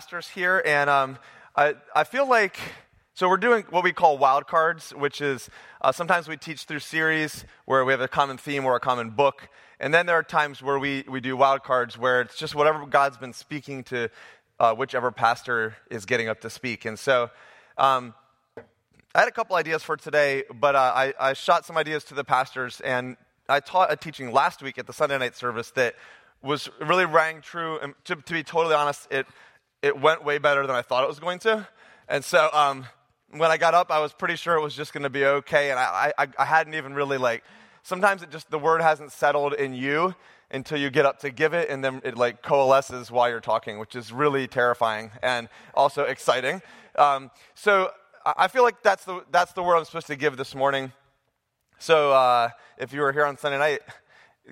pastors here, and um, I, I feel like so we're doing what we call wild cards, which is uh, sometimes we teach through series where we have a common theme or a common book, and then there are times where we, we do wild cards where it's just whatever God's been speaking to uh, whichever pastor is getting up to speak. And so um, I had a couple ideas for today, but uh, I, I shot some ideas to the pastors, and I taught a teaching last week at the Sunday night service that was really rang true. And to, to be totally honest, it it went way better than I thought it was going to. And so um, when I got up, I was pretty sure it was just going to be okay. And I, I, I hadn't even really like, sometimes it just, the word hasn't settled in you until you get up to give it and then it like coalesces while you're talking, which is really terrifying and also exciting. Um, so I feel like that's the, that's the word I'm supposed to give this morning. So uh, if you were here on Sunday night,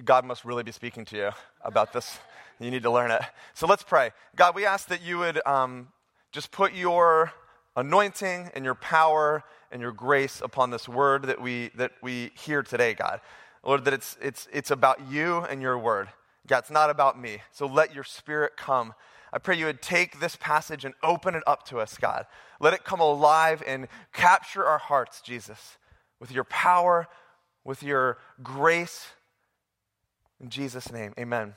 God must really be speaking to you about this. You need to learn it. So let's pray. God, we ask that you would um, just put your anointing and your power and your grace upon this word that we, that we hear today, God. Lord, that it's, it's, it's about you and your word. God, it's not about me. So let your spirit come. I pray you would take this passage and open it up to us, God. Let it come alive and capture our hearts, Jesus, with your power, with your grace. In Jesus' name, amen.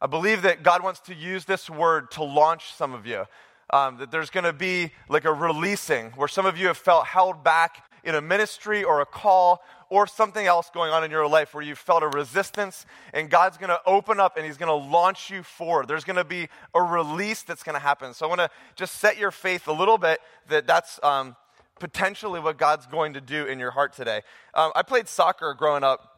I believe that God wants to use this word to launch some of you. Um, that there's going to be like a releasing where some of you have felt held back in a ministry or a call or something else going on in your life where you felt a resistance and God's going to open up and he's going to launch you forward. There's going to be a release that's going to happen. So I want to just set your faith a little bit that that's um, potentially what God's going to do in your heart today. Um, I played soccer growing up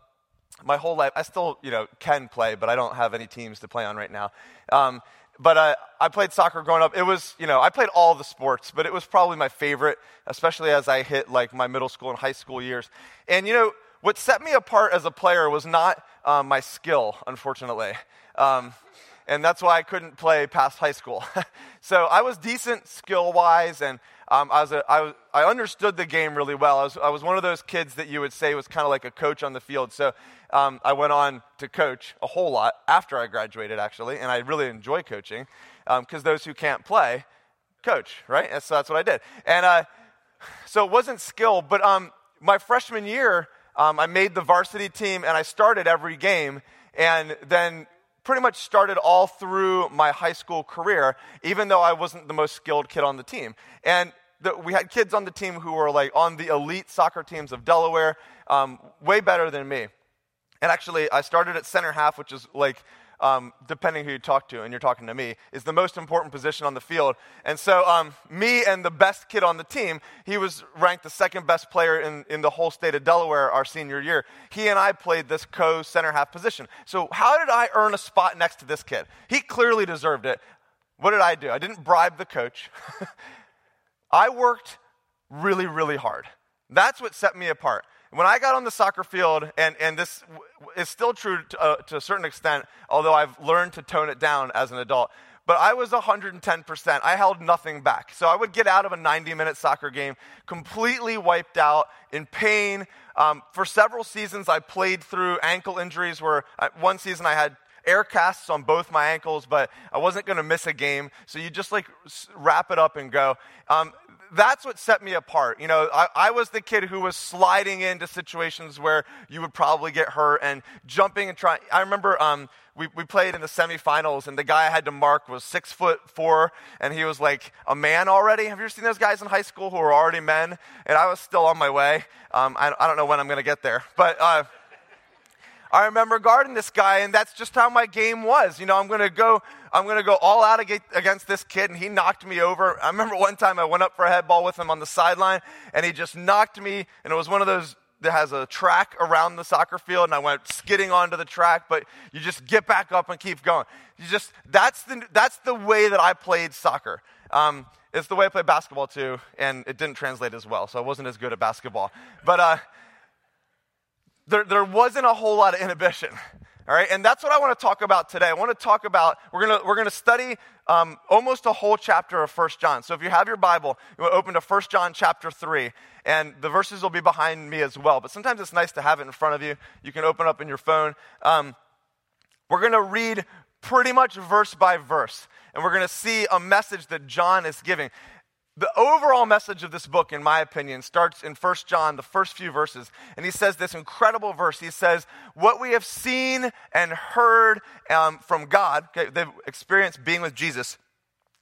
my whole life. I still, you know, can play, but I don't have any teams to play on right now. Um, but uh, I played soccer growing up. It was, you know, I played all the sports, but it was probably my favorite, especially as I hit like my middle school and high school years. And, you know, what set me apart as a player was not um, my skill, unfortunately. Um, and that's why I couldn't play past high school. so I was decent skill wise, and um, I, was I understood the game really well. I was, I was one of those kids that you would say was kind of like a coach on the field. So um, I went on to coach a whole lot after I graduated, actually, and I really enjoy coaching because um, those who can't play coach, right? And so that's what I did. And uh, so it wasn't skill, but um, my freshman year, um, I made the varsity team and I started every game. And then pretty much started all through my high school career, even though I wasn't the most skilled kid on the team. And the, we had kids on the team who were like on the elite soccer teams of Delaware, um, way better than me. And actually, I started at center half, which is like um, depending who you talk to, and you're talking to me, is the most important position on the field. And so, um, me and the best kid on the team, he was ranked the second best player in, in the whole state of Delaware our senior year. He and I played this co center half position. So, how did I earn a spot next to this kid? He clearly deserved it. What did I do? I didn't bribe the coach. I worked really, really hard. That's what set me apart when I got on the soccer field, and, and this is still true to, uh, to a certain extent, although I've learned to tone it down as an adult, but I was 110%. I held nothing back. So I would get out of a 90 minute soccer game completely wiped out, in pain. Um, for several seasons, I played through ankle injuries where uh, one season I had air casts on both my ankles, but I wasn't going to miss a game. So you just like wrap it up and go. Um, that's what set me apart. You know, I, I, was the kid who was sliding into situations where you would probably get hurt and jumping and trying. I remember um, we, we played in the semifinals, and the guy I had to mark was six foot four, and he was like a man already. Have you ever seen those guys in high school who are already men? And I was still on my way. Um, I, I, don't know when I'm going to get there, but. Uh, I remember guarding this guy, and that's just how my game was. You know, I'm going to go, I'm to go all out against this kid, and he knocked me over. I remember one time I went up for a head ball with him on the sideline, and he just knocked me, and it was one of those that has a track around the soccer field, and I went skidding onto the track, but you just get back up and keep going. You just, that's the, that's the way that I played soccer. Um, it's the way I played basketball too, and it didn't translate as well, so I wasn't as good at basketball. But, uh, there, there wasn't a whole lot of inhibition. All right, and that's what I want to talk about today. I want to talk about, we're going to, we're to study um, almost a whole chapter of First John. So if you have your Bible, you to open to First John chapter 3, and the verses will be behind me as well. But sometimes it's nice to have it in front of you. You can open up in your phone. Um, we're going to read pretty much verse by verse. And we're going to see a message that John is giving. The overall message of this book, in my opinion, starts in 1 John, the first few verses. And he says this incredible verse. He says, What we have seen and heard um, from God, okay, they've experienced being with Jesus,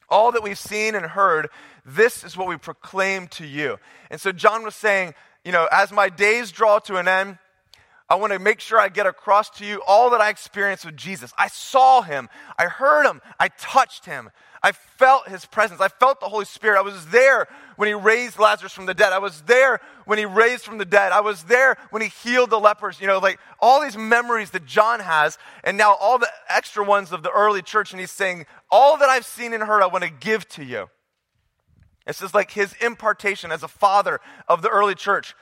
all that we've seen and heard, this is what we proclaim to you. And so John was saying, you know, as my days draw to an end, I want to make sure I get across to you all that I experienced with Jesus. I saw him, I heard him, I touched him, I felt his presence, I felt the Holy Spirit. I was there when he raised Lazarus from the dead. I was there when he raised from the dead. I was there when he healed the lepers. You know, like all these memories that John has, and now all the extra ones of the early church. And he's saying, All that I've seen and heard, I want to give to you. This is like his impartation as a father of the early church.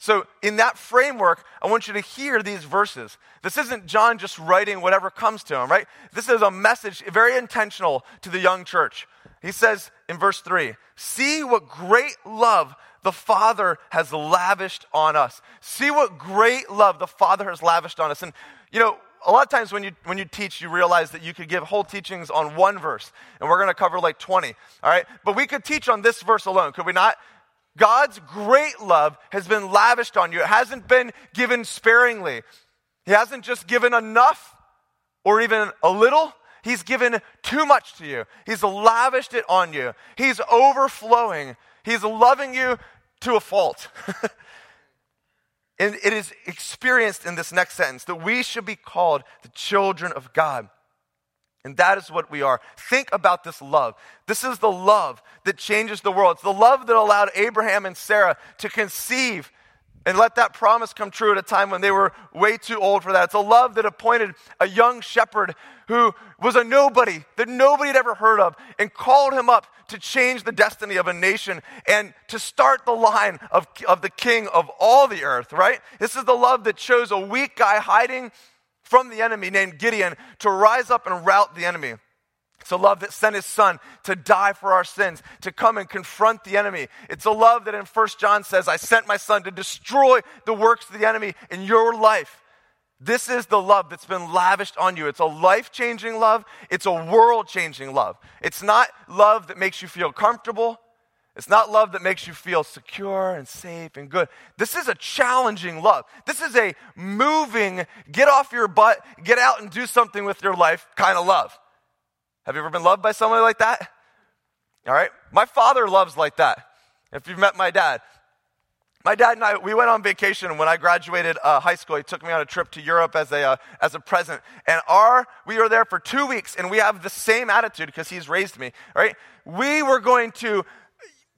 So, in that framework, I want you to hear these verses. This isn't John just writing whatever comes to him, right? This is a message very intentional to the young church. He says in verse 3 See what great love the Father has lavished on us. See what great love the Father has lavished on us. And, you know, a lot of times when you, when you teach, you realize that you could give whole teachings on one verse, and we're going to cover like 20, all right? But we could teach on this verse alone, could we not? God's great love has been lavished on you. It hasn't been given sparingly. He hasn't just given enough or even a little. He's given too much to you. He's lavished it on you. He's overflowing. He's loving you to a fault. and it is experienced in this next sentence that we should be called the children of God. And that is what we are. Think about this love. This is the love that changes the world. It's the love that allowed Abraham and Sarah to conceive and let that promise come true at a time when they were way too old for that. It's a love that appointed a young shepherd who was a nobody that nobody had ever heard of and called him up to change the destiny of a nation and to start the line of, of the king of all the earth, right? This is the love that chose a weak guy hiding from the enemy named Gideon to rise up and rout the enemy. It's a love that sent his son to die for our sins, to come and confront the enemy. It's a love that in 1 John says, I sent my son to destroy the works of the enemy in your life. This is the love that's been lavished on you. It's a life changing love, it's a world changing love. It's not love that makes you feel comfortable, it's not love that makes you feel secure and safe and good. This is a challenging love. This is a moving, get off your butt, get out and do something with your life kind of love. Have you ever been loved by somebody like that? All right. My father loves like that. If you've met my dad, my dad and I, we went on vacation when I graduated uh, high school. He took me on a trip to Europe as a, uh, as a present. And our, we were there for two weeks and we have the same attitude because he's raised me, right? We were going to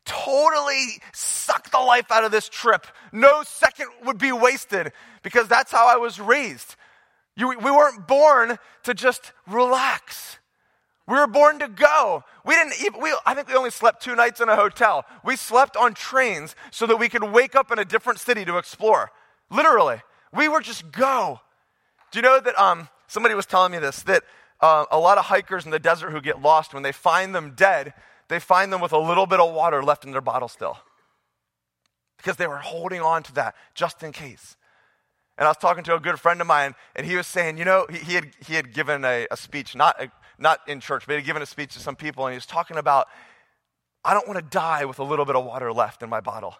totally suck the life out of this trip. No second would be wasted because that's how I was raised. You, we weren't born to just relax. We were born to go. We didn't even, we, I think we only slept two nights in a hotel. We slept on trains so that we could wake up in a different city to explore. Literally. We were just go. Do you know that um, somebody was telling me this, that uh, a lot of hikers in the desert who get lost, when they find them dead, they find them with a little bit of water left in their bottle still. Because they were holding on to that just in case. And I was talking to a good friend of mine, and he was saying, you know, he, he had, he had given a, a speech, not, a, not in church, but he had given a speech to some people, and he was talking about, I don't want to die with a little bit of water left in my bottle,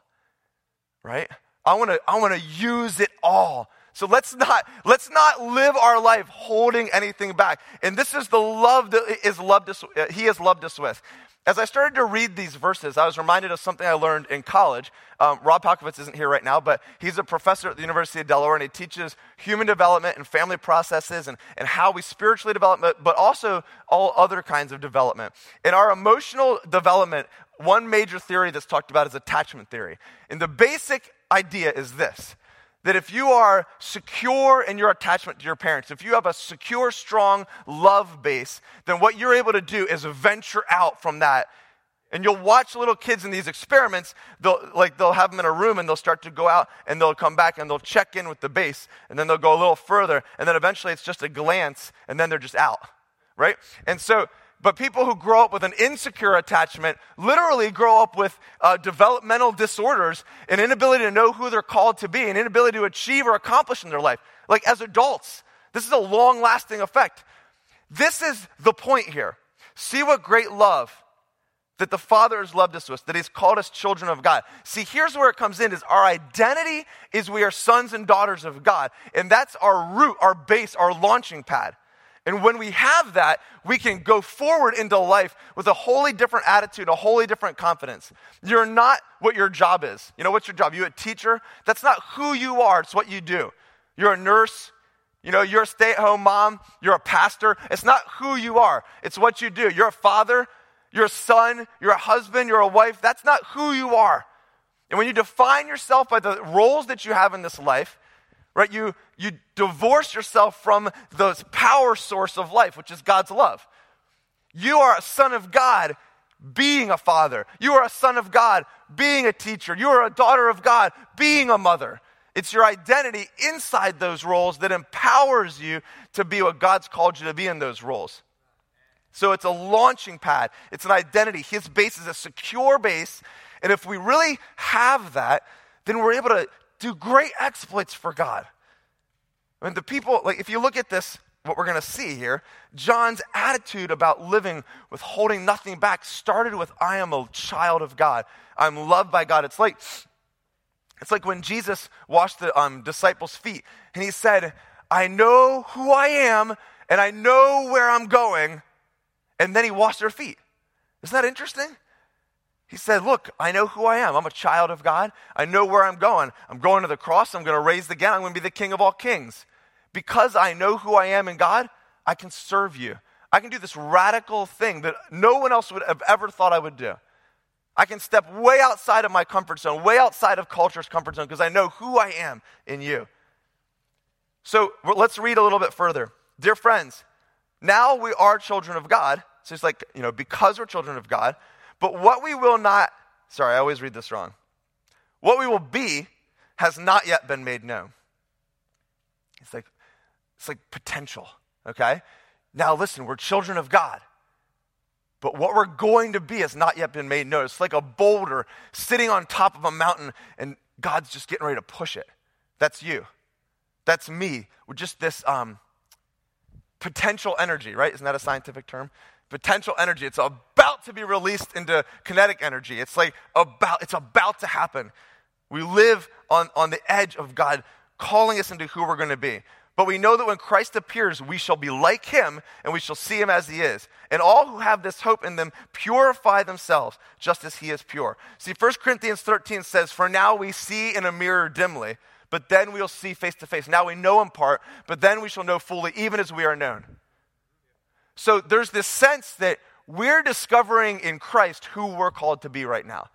right? I want to I want to use it all. So let's not let's not live our life holding anything back. And this is the love that is loved us, uh, he has loved us with. As I started to read these verses, I was reminded of something I learned in college. Um, Rob Palkovitz isn't here right now, but he's a professor at the University of Delaware, and he teaches human development and family processes and, and how we spiritually develop, but also all other kinds of development. In our emotional development, one major theory that's talked about is attachment theory. And the basic idea is this that if you are secure in your attachment to your parents, if you have a secure, strong love base, then what you're able to do is venture out from that. And you'll watch little kids in these experiments, they'll, like they'll have them in a room and they'll start to go out and they'll come back and they'll check in with the base and then they'll go a little further and then eventually it's just a glance and then they're just out, right? And so but people who grow up with an insecure attachment literally grow up with uh, developmental disorders, an inability to know who they're called to be, an inability to achieve or accomplish in their life. Like as adults, this is a long lasting effect. This is the point here. See what great love that the Father has loved us with, that He's called us children of God. See, here's where it comes in is our identity is we are sons and daughters of God. And that's our root, our base, our launching pad. And when we have that, we can go forward into life with a wholly different attitude, a wholly different confidence. You're not what your job is. You know, what's your job? You a teacher? That's not who you are, it's what you do. You're a nurse. You know, you're a stay at home mom. You're a pastor. It's not who you are, it's what you do. You're a father. You're a son. You're a husband. You're a wife. That's not who you are. And when you define yourself by the roles that you have in this life, right, you, you divorce yourself from the power source of life, which is God's love. You are a son of God being a father. You are a son of God being a teacher. You are a daughter of God being a mother. It's your identity inside those roles that empowers you to be what God's called you to be in those roles. So it's a launching pad, it's an identity. His base is a secure base. And if we really have that, then we're able to do great exploits for God. I mean, the people, like, if you look at this, what we're going to see here, John's attitude about living with holding nothing back started with, I am a child of God. I'm loved by God. It's like, it's like when Jesus washed the um, disciples' feet and he said, I know who I am and I know where I'm going and then he washed their feet. Isn't that interesting? He said, Look, I know who I am. I'm a child of God. I know where I'm going. I'm going to the cross. I'm going to raise again. I'm going to be the king of all kings. Because I know who I am in God, I can serve you. I can do this radical thing that no one else would have ever thought I would do. I can step way outside of my comfort zone, way outside of culture's comfort zone, because I know who I am in you. So let's read a little bit further. Dear friends, now we are children of God so it's like, you know, because we're children of God. But what we will not, sorry, I always read this wrong. What we will be has not yet been made known. It's like, it's like potential, okay? Now listen, we're children of God. But what we're going to be has not yet been made known. It's like a boulder sitting on top of a mountain and God's just getting ready to push it. That's you. That's me. We're just this um, potential energy, right? Isn't that a scientific term? potential energy. It's about to be released into kinetic energy. It's like about, it's about to happen. We live on, on the edge of God calling us into who we're going to be. But we know that when Christ appears, we shall be like him and we shall see him as he is. And all who have this hope in them purify themselves just as he is pure. See, 1 Corinthians 13 says, For now we see in a mirror dimly, but then we'll see face to face. Now we know in part, but then we shall know fully, even as we are known. So there's this sense that we're discovering in Christ who we're called to be right now.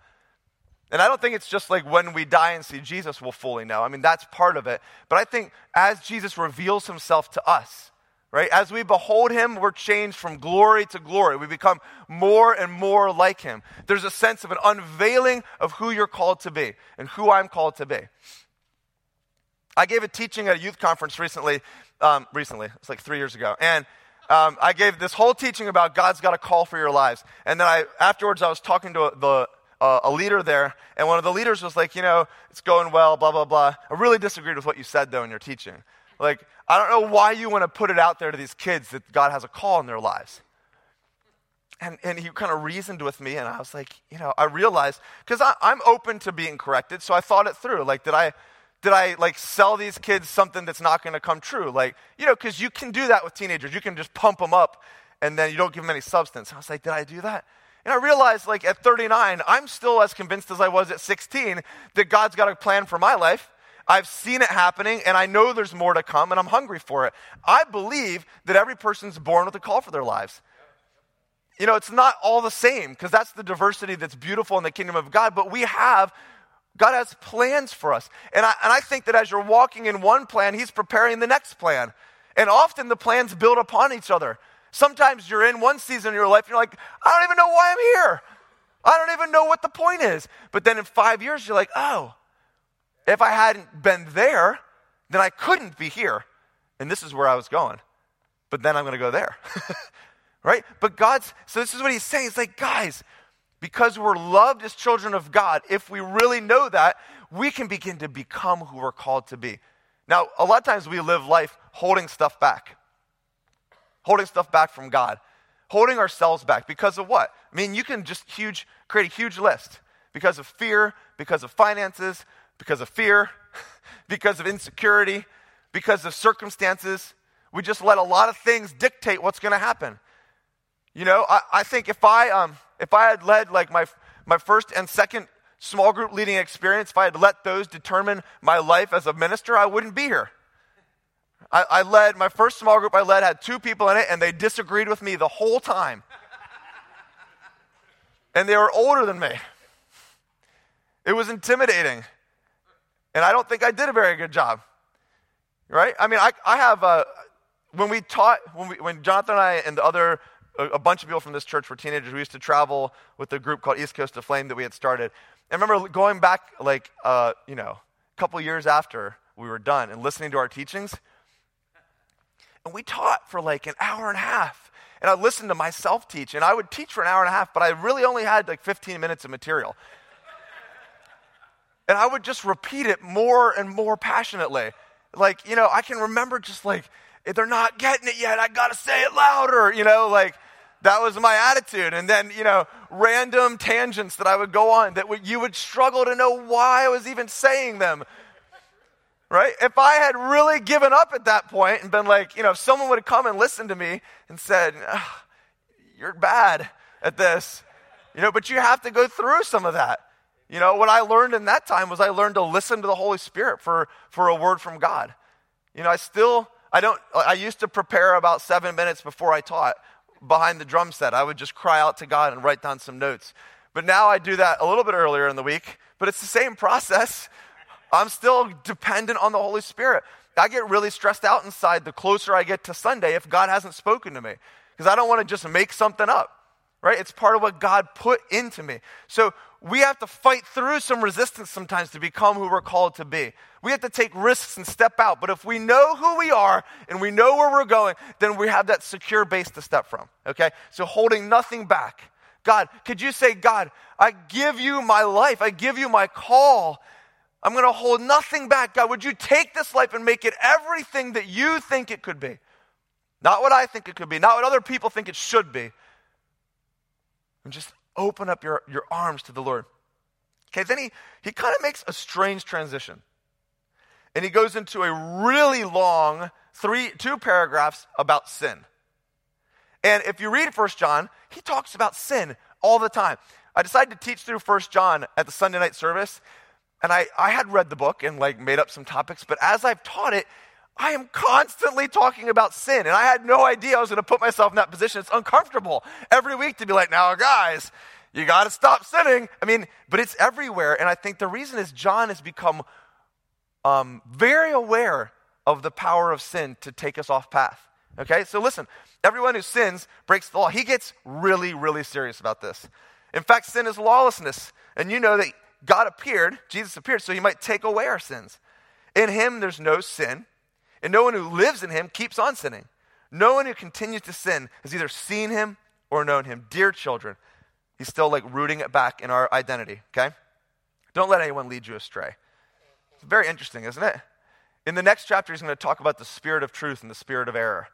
And I don't think it's just like when we die and see Jesus, we'll fully know. I mean, that's part of it. But I think as Jesus reveals himself to us, right, as we behold him, we're changed from glory to glory. We become more and more like him. There's a sense of an unveiling of who you're called to be and who I'm called to be. I gave a teaching at a youth conference recently. Um, recently, it's like three years ago. And um, I gave this whole teaching about God's got a call for your lives. And then I, afterwards, I was talking to the, uh, a leader there, and one of the leaders was like, you know, it's going well, blah, blah, blah. I really disagreed with what you said, though, in your teaching. Like, I don't know why you want to put it out there to these kids that God has a call in their lives. And, and he kind of reasoned with me, and I was like, you know, I realized, because I'm open to being corrected, so I thought it through. Like, did I, did I like sell these kids something that's not going to come true? Like, you know, because you can do that with teenagers. You can just pump them up and then you don't give them any substance. I was like, did I do that? And I realized, like, at 39, I'm still as convinced as I was at 16 that God's got a plan for my life. I've seen it happening and I know there's more to come and I'm hungry for it. I believe that every person's born with a call for their lives. You know, it's not all the same because that's the diversity that's beautiful in the kingdom of God, but we have God has plans for us. And I, and I think that as you're walking in one plan, He's preparing the next plan. And often the plans build upon each other. Sometimes you're in one season of your life and you're like, I don't even know why I'm here. I don't even know what the point is. But then in five years, you're like, oh, if I hadn't been there, then I couldn't be here. And this is where I was going. But then I'm going to go there. right? But God's, so this is what he's saying. It's like, guys, because we're loved as children of God, if we really know that, we can begin to become who we're called to be. Now, a lot of times we live life holding stuff back. holding stuff back from God, holding ourselves back because of what? I mean, you can just huge create a huge list because of fear, because of finances, because of fear, because of insecurity, because of circumstances. We just let a lot of things dictate what's going to happen. You know, I, I think if I um, if I had led like my my first and second small group leading experience, if I had let those determine my life as a minister, I wouldn't be here. I, I led my first small group I led had two people in it, and they disagreed with me the whole time. and they were older than me. It was intimidating. And I don't think I did a very good job. Right? I mean, I, I have, uh, when we taught, when, we, when Jonathan and I and the other, a, bunch of people from this church were teenagers, we used to travel with a group called East Coast of Flame that we had started. I remember going back, like, uh, you know, a couple years after we were done and listening to our teachings. And we taught for like an hour and a half. And I listened to myself teach, and I would teach for an hour and a half, but I really only had like 15 minutes of material. and I would just repeat it more and more passionately. Like, you know, I can remember just like, they're not getting it yet, I gotta say it louder, you know, like, that was my attitude. And then, you know, random tangents that I would go on that would, you would struggle to know why I was even saying them. Right? If I had really given up at that point and been like, you know, if someone would have come and listened to me and said, ah, You're bad at this, you know, but you have to go through some of that. You know, what I learned in that time was I learned to listen to the Holy Spirit for, for a word from God. You know, I still, I don't, I used to prepare about seven minutes before I taught behind the drum set. I would just cry out to God and write down some notes. But now I do that a little bit earlier in the week, but it's the same process. I'm still dependent on the Holy Spirit. I get really stressed out inside the closer I get to Sunday if God hasn't spoken to me because I don't want to just make something up, right? It's part of what God put into me. So we have to fight through some resistance sometimes to become who we're called to be. We have to take risks and step out. But if we know who we are and we know where we're going, then we have that secure base to step from. Okay? So holding nothing back. God, could you say, God, I give you my life, I give you my call. I'm going to hold nothing back. God, would you take this life and make it everything that you think it could be? Not what I think it could be, not what other people think it should be. And just open up your, your arms to the Lord. Okay, then he, he kind of makes a strange transition. And he goes into a really long three, two paragraphs about sin. And if you read First John, he talks about sin all the time. I decided to teach through First John at the Sunday night service, and I, I had read the book and like made up some topics, but as I've taught it, I am constantly talking about sin, and I had no idea I was going to put myself in that position. It's uncomfortable every week to be like, now, guys, you got to stop sinning. I mean, but it's everywhere, and I think the reason is John has become um, very aware of the power of sin to take us off path. Okay, so listen, everyone who sins breaks the law. He gets really, really serious about this. In fact, sin is lawlessness, and you know that God appeared, Jesus appeared, so he might take away our sins. In him, there's no sin. And no one who lives in him keeps on sinning. No one who continues to sin has either seen him or known him. Dear children, he's still like rooting it back in our identity, okay? Don't let anyone lead you astray. It's very interesting, isn't it? In the next chapter, he's going to talk about the spirit of truth and the spirit of error.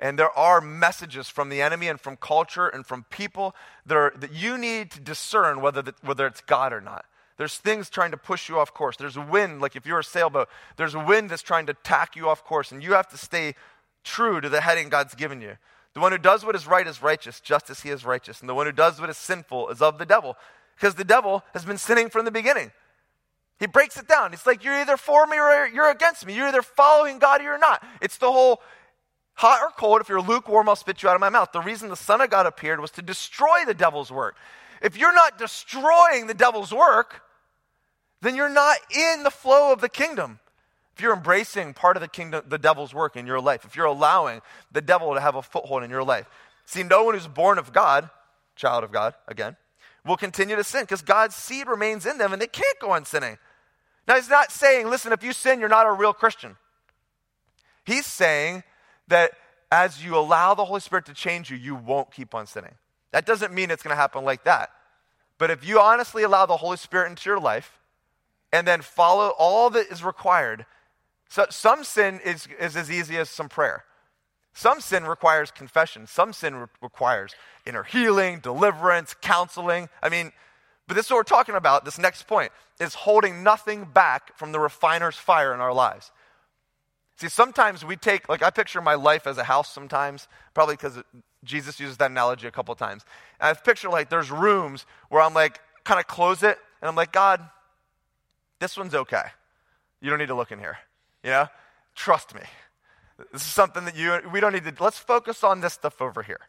And there are messages from the enemy and from culture and from people that, are, that you need to discern whether, the, whether it's God or not. There's things trying to push you off course. There's a wind, like if you're a sailboat, there's a wind that's trying to tack you off course, and you have to stay true to the heading God's given you. The one who does what is right is righteous, just as he is righteous. And the one who does what is sinful is of the devil, because the devil has been sinning from the beginning. He breaks it down. It's like you're either for me or you're against me. You're either following God or you're not. It's the whole hot or cold. If you're lukewarm, I'll spit you out of my mouth. The reason the Son of God appeared was to destroy the devil's work. If you're not destroying the devil's work, then you're not in the flow of the kingdom. If you're embracing part of the kingdom, the devil's work in your life, if you're allowing the devil to have a foothold in your life. See, no one who's born of God, child of God, again, will continue to sin because God's seed remains in them and they can't go on sinning. Now, he's not saying, listen, if you sin, you're not a real Christian. He's saying that as you allow the Holy Spirit to change you, you won't keep on sinning. That doesn't mean it's going to happen like that. But if you honestly allow the Holy Spirit into your life and then follow all that is required, so some sin is, is as easy as some prayer. Some sin requires confession, some sin re- requires inner healing, deliverance, counseling. I mean, but this is what we're talking about. This next point is holding nothing back from the refiner's fire in our lives. See, sometimes we take, like, I picture my life as a house sometimes, probably because Jesus uses that analogy a couple times. And I picture, like, there's rooms where I'm, like, kind of close it, and I'm like, God, this one's okay. You don't need to look in here. You know? Trust me. This is something that you, we don't need to, let's focus on this stuff over here.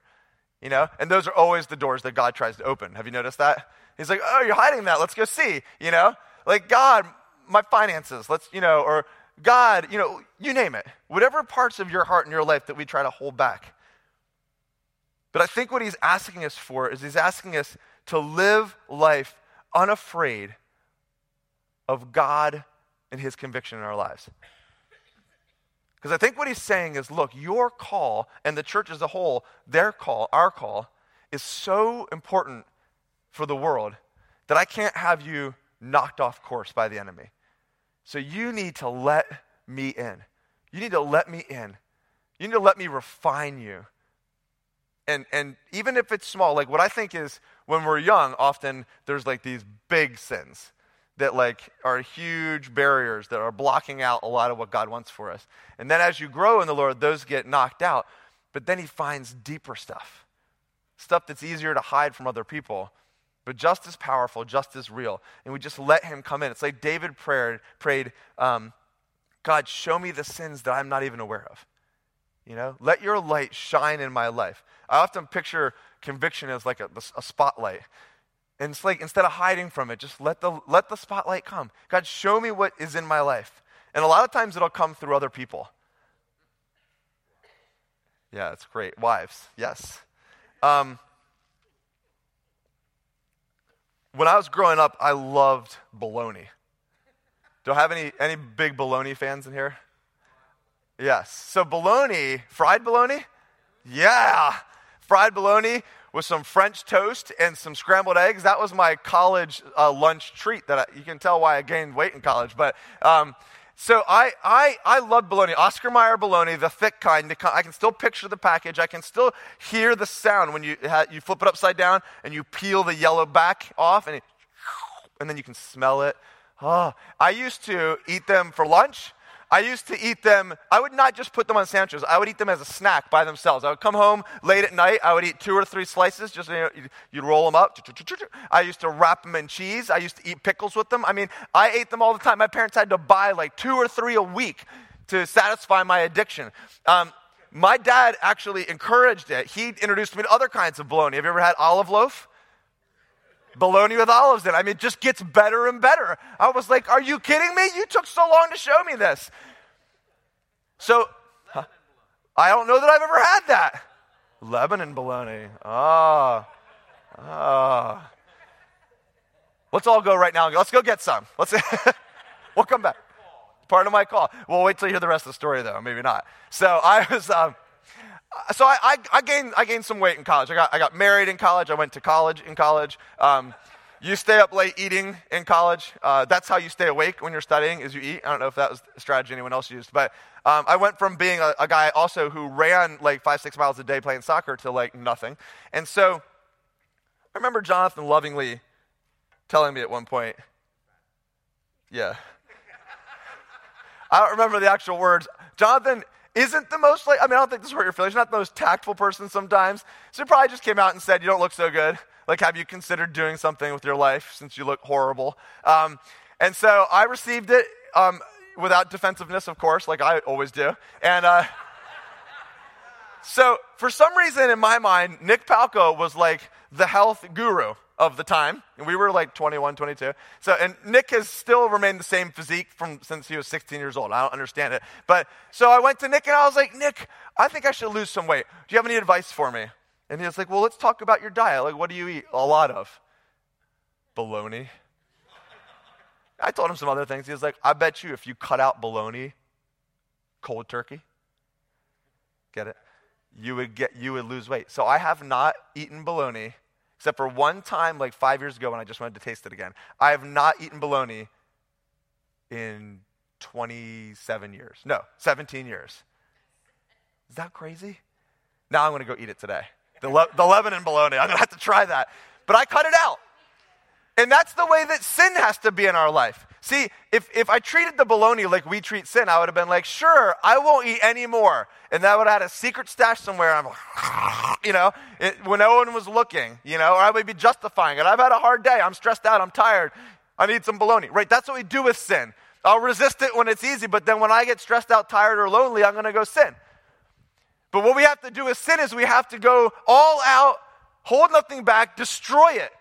You know? And those are always the doors that God tries to open. Have you noticed that? He's like, oh, you're hiding that. Let's go see. You know? Like, God, my finances, let's, you know, or God, you know, you name it. Whatever parts of your heart and your life that we try to hold back. But I think what he's asking us for is he's asking us to live life unafraid of God and his conviction in our lives. Because I think what he's saying is look, your call and the church as a whole, their call, our call, is so important for the world that I can't have you knocked off course by the enemy. So you need to let me in. You need to let me in. You need to let me refine you. And, and even if it's small, like what I think is when we're young, often there's like these big sins that like are huge barriers that are blocking out a lot of what God wants for us. And then as you grow in the Lord, those get knocked out. But then he finds deeper stuff. Stuff that's easier to hide from other people but just as powerful, just as real. And we just let him come in. It's like David prayed, prayed um, God, show me the sins that I'm not even aware of. You know, let your light shine in my life. I often picture conviction as like a, a spotlight. And it's like instead of hiding from it, just let the, let the spotlight come. God, show me what is in my life. And a lot of times it'll come through other people. Yeah, it's great. Wives, yes. Um, when I was growing up, I loved baloney. Do I have any, any big baloney fans in here? Yes. So, bologna, fried bologna? Yeah. Fried bologna with some French toast and some scrambled eggs. That was my college uh, lunch treat. That I, you can tell why I gained weight in college. But um, so I, I, I love bologna. Oscar Mayer bologna, the thick kind. I can still picture the package. I can still hear the sound when you, you flip it upside down and you peel the yellow back off and, it, and then you can smell it. Oh, I used to eat them for lunch. I used to eat them, I would not just put them on sandwiches, I would eat them as a snack by themselves. I would come home late at night, I would eat two or three slices, just you know, you'd roll them up. I used to wrap them in cheese. I used to eat pickles with them. I mean, I ate them all the time. My parents had to buy like two or three a week to satisfy my addiction. Um, my dad actually encouraged it. He introduced me to other kinds of bologna. Have you ever had olive loaf? Bologna with olives in. I mean, it just gets better and better. I was like, Are you kidding me? You took so long to show me this. So, huh? I don't know that I've ever had that. Lebanon bologna. Ah. Ah. Let's all go right now. Let's go get some. Let's. we'll come back. Part of my call. We'll wait till you hear the rest of the story, though. Maybe not. So I was. Um, so I, I, I, gained, I gained some weight in college. I got, I got married in college. I went to college in college. Um, you stay up late eating in college. Uh, that's how you stay awake when you're studying, is you eat. I don't know if that was a strategy anyone else used. But um, I went from being a, a, guy also who ran like five, six miles a day playing soccer to like nothing. And so I remember Jonathan lovingly telling me at one point, yeah. I don't remember the actual words. Jonathan isn't the most like, I mean, I don't think this is hurt your feelings. He's not the most tactful person sometimes. So he probably just came out and said, You don't look so good. Like, have you considered doing something with your life since you look horrible? Um, and so I received it um, without defensiveness, of course, like I always do. And uh, so for some reason in my mind, Nick Palco was like the health guru of the time. And we were like 21, 22. So, and Nick has still remained the same physique from since he was 16 years old. I don't understand it. But so I went to Nick and I was like, Nick, I think I should lose some weight. Do you have any advice for me? And he was like, Well, let's talk about your diet. Like, what do you eat? A lot of bologna. I told him some other things. He was like, I bet you if you cut out bologna, cold turkey, get it? You would get you would lose weight. So I have not eaten bologna except for one time like five years ago when I just wanted to taste it again. I have not eaten bologna in 27 years. No, 17 years. Is that crazy? Now I'm going to go eat it today. The, le- the Lebanon bologna. I'm going to have to try that. But I cut it out. And that's the way that sin has to be in our life. See, if, if I treated the bologna like we treat sin, I would have been like, sure, I won't eat any more. And that would have had a secret stash somewhere. I'm like, you know, it, when no one was looking, you know, or I would be justifying it. I've had a hard day. I'm stressed out. I'm tired. I need some bologna. Right? That's what we do with sin. I'll resist it when it's easy, but then when I get stressed out, tired, or lonely, I'm going to go sin. But what we have to do with sin is we have to go all out, hold nothing back, destroy it.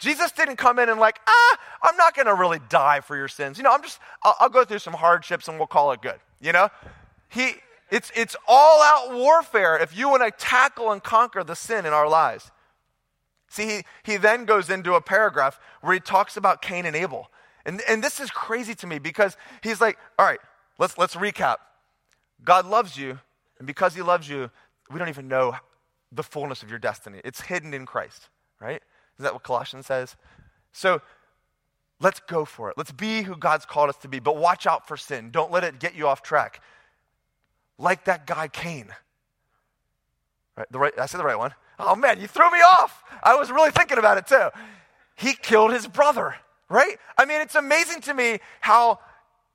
Jesus didn't come in and like, ah, I'm not going to really die for your sins. You know, I'm just, I'll, I'll, go through some hardships and we'll call it good. You know, he, it's, it's all out warfare if you want to tackle and conquer the sin in our lives. See, he, he then goes into a paragraph where he talks about Cain and Abel. And, and this is crazy to me because he's like, all right, let's, let's recap. God loves you, and because he loves you, we don't even know the fullness of your destiny. It's hidden in Christ, right? Is that what Colossians says? So let's go for it. Let's be who God's called us to be, but watch out for sin. Don't let it get you off track. Like that guy Cain. Right, the right, I said the right one. Oh man, you threw me off. I was really thinking about it too. He killed his brother, right? I mean, it's amazing to me how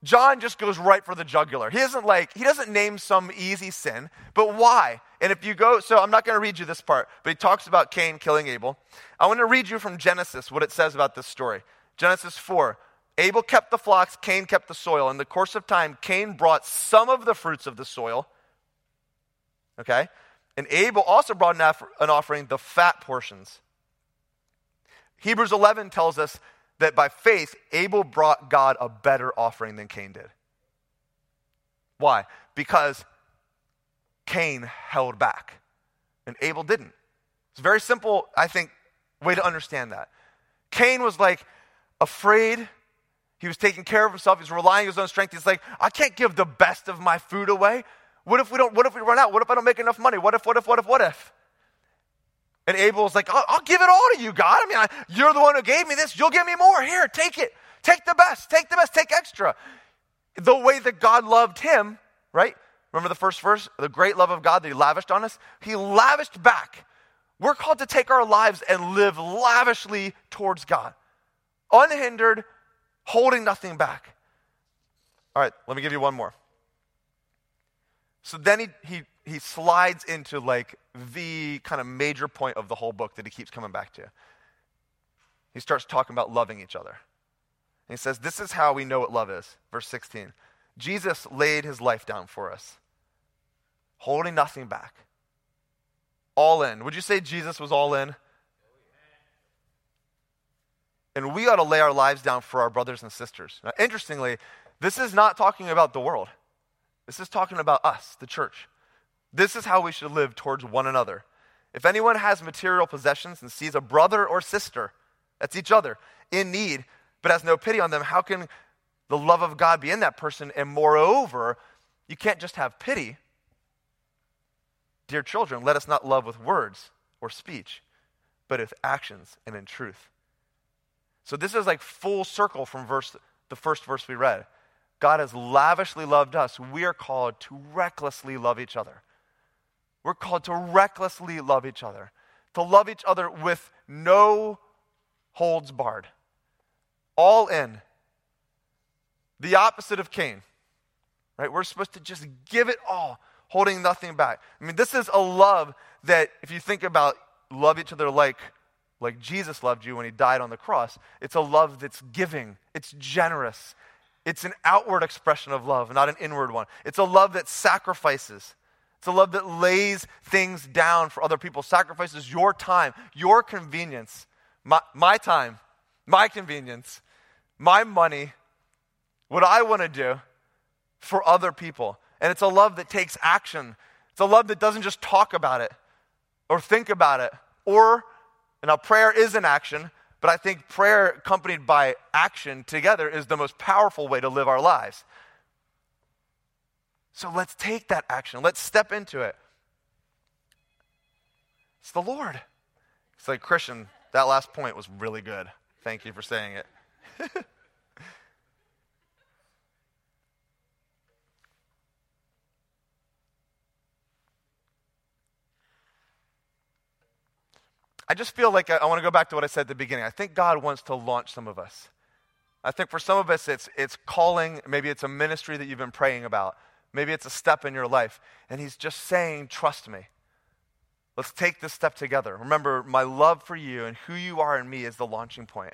John just goes right for the jugular. He doesn't like, he doesn't name some easy sin, but why? And if you go, so I'm not going to read you this part, but he talks about Cain killing Abel. I want to read you from Genesis what it says about this story. Genesis 4. Abel kept the flocks, Cain kept the soil. In the course of time, Cain brought some of the fruits of the soil. Okay? And Abel also brought an offering, the fat portions. Hebrews 11 tells us that by faith, Abel brought God a better offering than Cain did. Why? Because Cain held back and Abel didn't. It's a very simple, I think, way to understand that. Cain was like afraid. He was taking care of himself. He was relying on his own strength. He's like, I can't give the best of my food away. What if we don't, what if we run out? What if I don't make enough money? What if, what if, what if, what if? And Abel was like, I'll, I'll give it all to you, God. I mean, I, you're the one who gave me this. You'll give me more. Here, take it. Take the best. Take the best. Take extra. The way that God loved him, right? Remember the first verse? The great love of God that he lavished on us? He lavished back. We're called to take our lives and live lavishly towards God, unhindered, holding nothing back. All right, let me give you one more. So then he, he he slides into like the kind of major point of the whole book that he keeps coming back to. He starts talking about loving each other. And he says, This is how we know what love is. Verse 16. Jesus laid his life down for us, holding nothing back. All in. Would you say Jesus was all in? And we ought to lay our lives down for our brothers and sisters. Now, interestingly, this is not talking about the world. This is talking about us, the church. This is how we should live towards one another. If anyone has material possessions and sees a brother or sister, that's each other, in need, but has no pity on them, how can the love of God be in that person? And moreover, you can't just have pity. Dear children, let us not love with words or speech, but with actions and in truth. So this is like full circle from verse the first verse we read. God has lavishly loved us. We are called to recklessly love each other. We're called to recklessly love each other, to love each other with no holds barred, all in. The opposite of Cain, right? We're supposed to just give it all, holding nothing back. I mean, this is a love that, if you think about love each other like, like Jesus loved you when he died on the cross, it's a love that's giving, it's generous, it's an outward expression of love, not an inward one. It's a love that sacrifices. It's a love that lays things down for other people, sacrifices your time, your convenience, my, my time, my convenience, my money, what I want to do for other people. And it's a love that takes action. It's a love that doesn't just talk about it or think about it. Or, and now prayer is an action, but I think prayer accompanied by action together is the most powerful way to live our lives. So let's take that action. Let's step into it. It's the Lord. It's like, Christian, that last point was really good. Thank you for saying it. I just feel like I, I want to go back to what I said at the beginning. I think God wants to launch some of us. I think for some of us, it's, it's calling, maybe it's a ministry that you've been praying about, maybe it's a step in your life, and He's just saying, Trust me. Let's take this step together. Remember, my love for you and who you are in me is the launching point.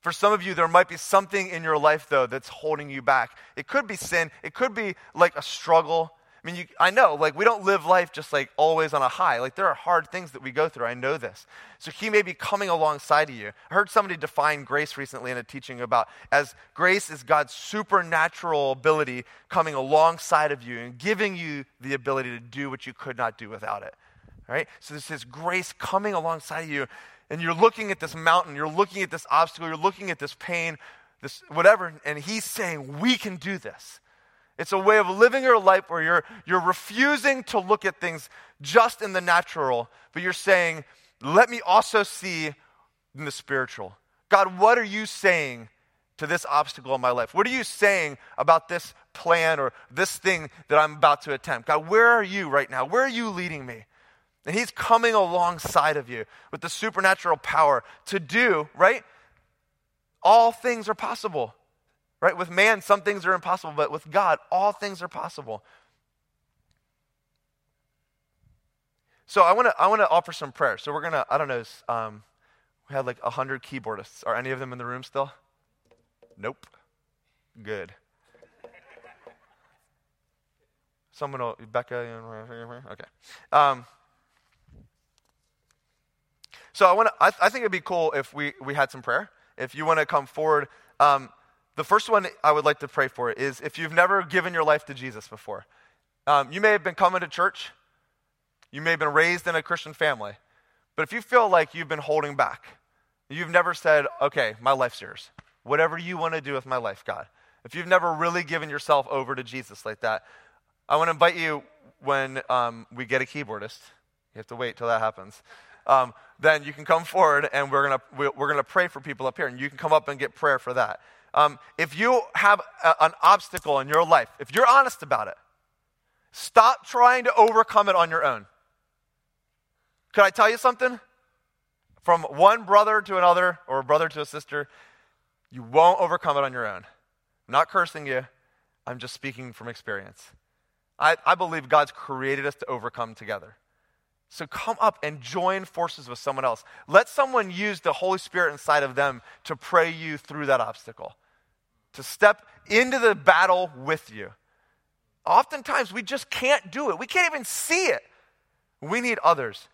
For some of you, there might be something in your life, though, that's holding you back. It could be sin, it could be like a struggle. I mean, you, I know, like, we don't live life just like always on a high. Like, there are hard things that we go through. I know this. So, He may be coming alongside of you. I heard somebody define grace recently in a teaching about as grace is God's supernatural ability coming alongside of you and giving you the ability to do what you could not do without it. Right? So, this is grace coming alongside of you and you're looking at this mountain, you're looking at this obstacle, you're looking at this pain, this whatever, and he's saying, We can do this. It's a way of living your life where you're, you're refusing to look at things just in the natural, but you're saying, Let me also see in the spiritual. God, what are you saying to this obstacle in my life? What are you saying about this plan or this thing that I'm about to attempt? God, where are you right now? Where are you leading me? And he's coming alongside of you with the supernatural power to do, right? All things are possible. Right? With man, some things are impossible, but with God, all things are possible. So I want to I want to offer some prayer. So we're gonna I don't know. Um, we had like hundred keyboardists. Are any of them in the room still? Nope. Good. Someone will Becca. Okay. Um, so I, wanna, I, I think it'd be cool if we, we had some prayer. If you want to come forward. Um, the first one I would like to pray for is if you've never given your life to Jesus before. Um, you may have been coming to church. You may have been raised in a Christian family. But if you feel like you've been holding back, you've never said, okay, my life's yours. Whatever you want to do with my life, God. If you've never really given yourself over to Jesus like that, I want to invite you when um, we get a keyboardist. You have to wait till that happens um, then you can come forward and we're going we're gonna pray for people up here. And you can come up and get prayer for that. Um, if you have a, an obstacle in your life, if you're honest about it, stop trying to overcome it on your own. Could I tell you something? From one brother to another, or a brother to a sister, you won't overcome it on your own. I'm not cursing you, I'm just speaking from experience. I, I believe God's created us to overcome together. So come up and join forces with someone else. Let someone use the Holy Spirit inside of them to pray you through that obstacle, to step into the battle with you. Oftentimes, we just can't do it. We can't even see it. We need others.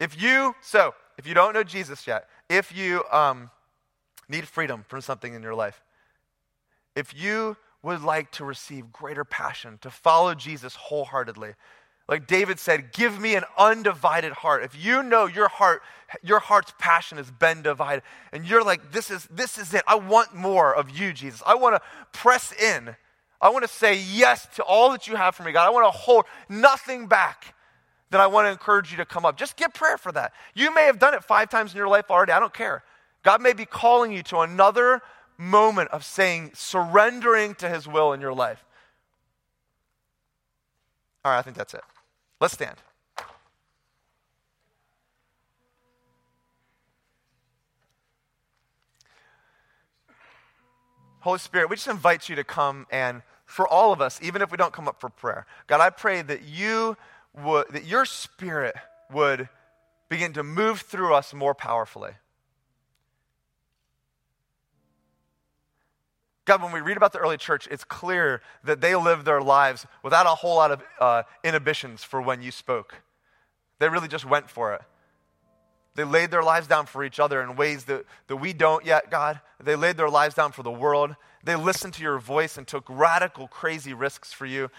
If you, so, if you don't know Jesus yet, if you um, need freedom from something in your life, if you would like to receive greater passion, to follow Jesus wholeheartedly, like David said, give me an undivided heart. If you know your heart, your heart's passion has been divided, and you're like, this is, this is it. I want more of you, Jesus. I want to press in. I want to say yes to all that you have for me, God. I want to hold nothing back. Then I want to encourage you to come up. Just get prayer for that. You may have done it five times in your life already. I don't care. God may be calling you to another moment of saying, surrendering to his will in your life. All right, I think that's it. Let's stand. Holy Spirit, we just invite you to come and for all of us, even if we don't come up for prayer, God, I pray that you would, that your spirit would begin to move through us more powerfully. God, when we read about the early church, it's clear that they lived their lives without a whole lot of uh, inhibitions for when you spoke. They really just went for it. They laid their lives down for each other in ways that, that we don't yet, God. They laid their lives down for the world. They listened to your voice and took radical, crazy risks for you.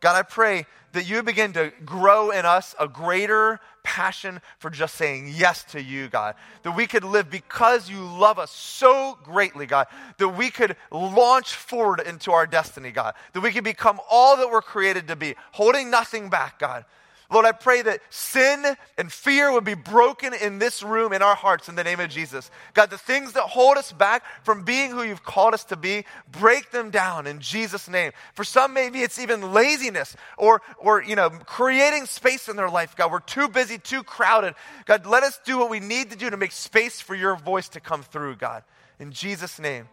God, I pray that you begin to grow in us a greater passion for just saying yes to you, God. That we could live because you love us so greatly, God. That we could launch forward into our destiny, God. That we could become all that we're created to be, holding nothing back, God. Lord, I pray that sin and fear would be broken in this room, in our hearts, in the name of Jesus. God, the things that hold us back from being who you've called us to be, break them down in Jesus' name. For some, maybe it's even laziness or, or you know, creating space in their life. God, we're too busy, too crowded. God, let us do what we need to do to make space for your voice to come through, God. In Jesus' name.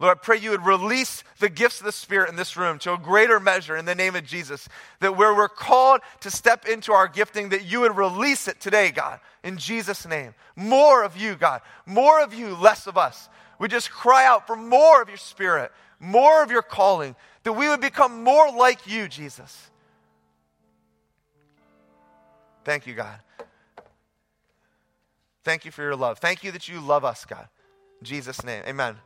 Lord, I pray you would release the gifts of the Spirit in this room to a greater measure in the name of Jesus. That where we're called to step into our gifting, that you would release it today, God, in Jesus' name. More of you, God. More of you, less of us. We just cry out for more of your Spirit, more of your calling, that we would become more like you, Jesus. Thank you, God. Thank you for your love. Thank you that you love us, God. In Jesus' name, amen.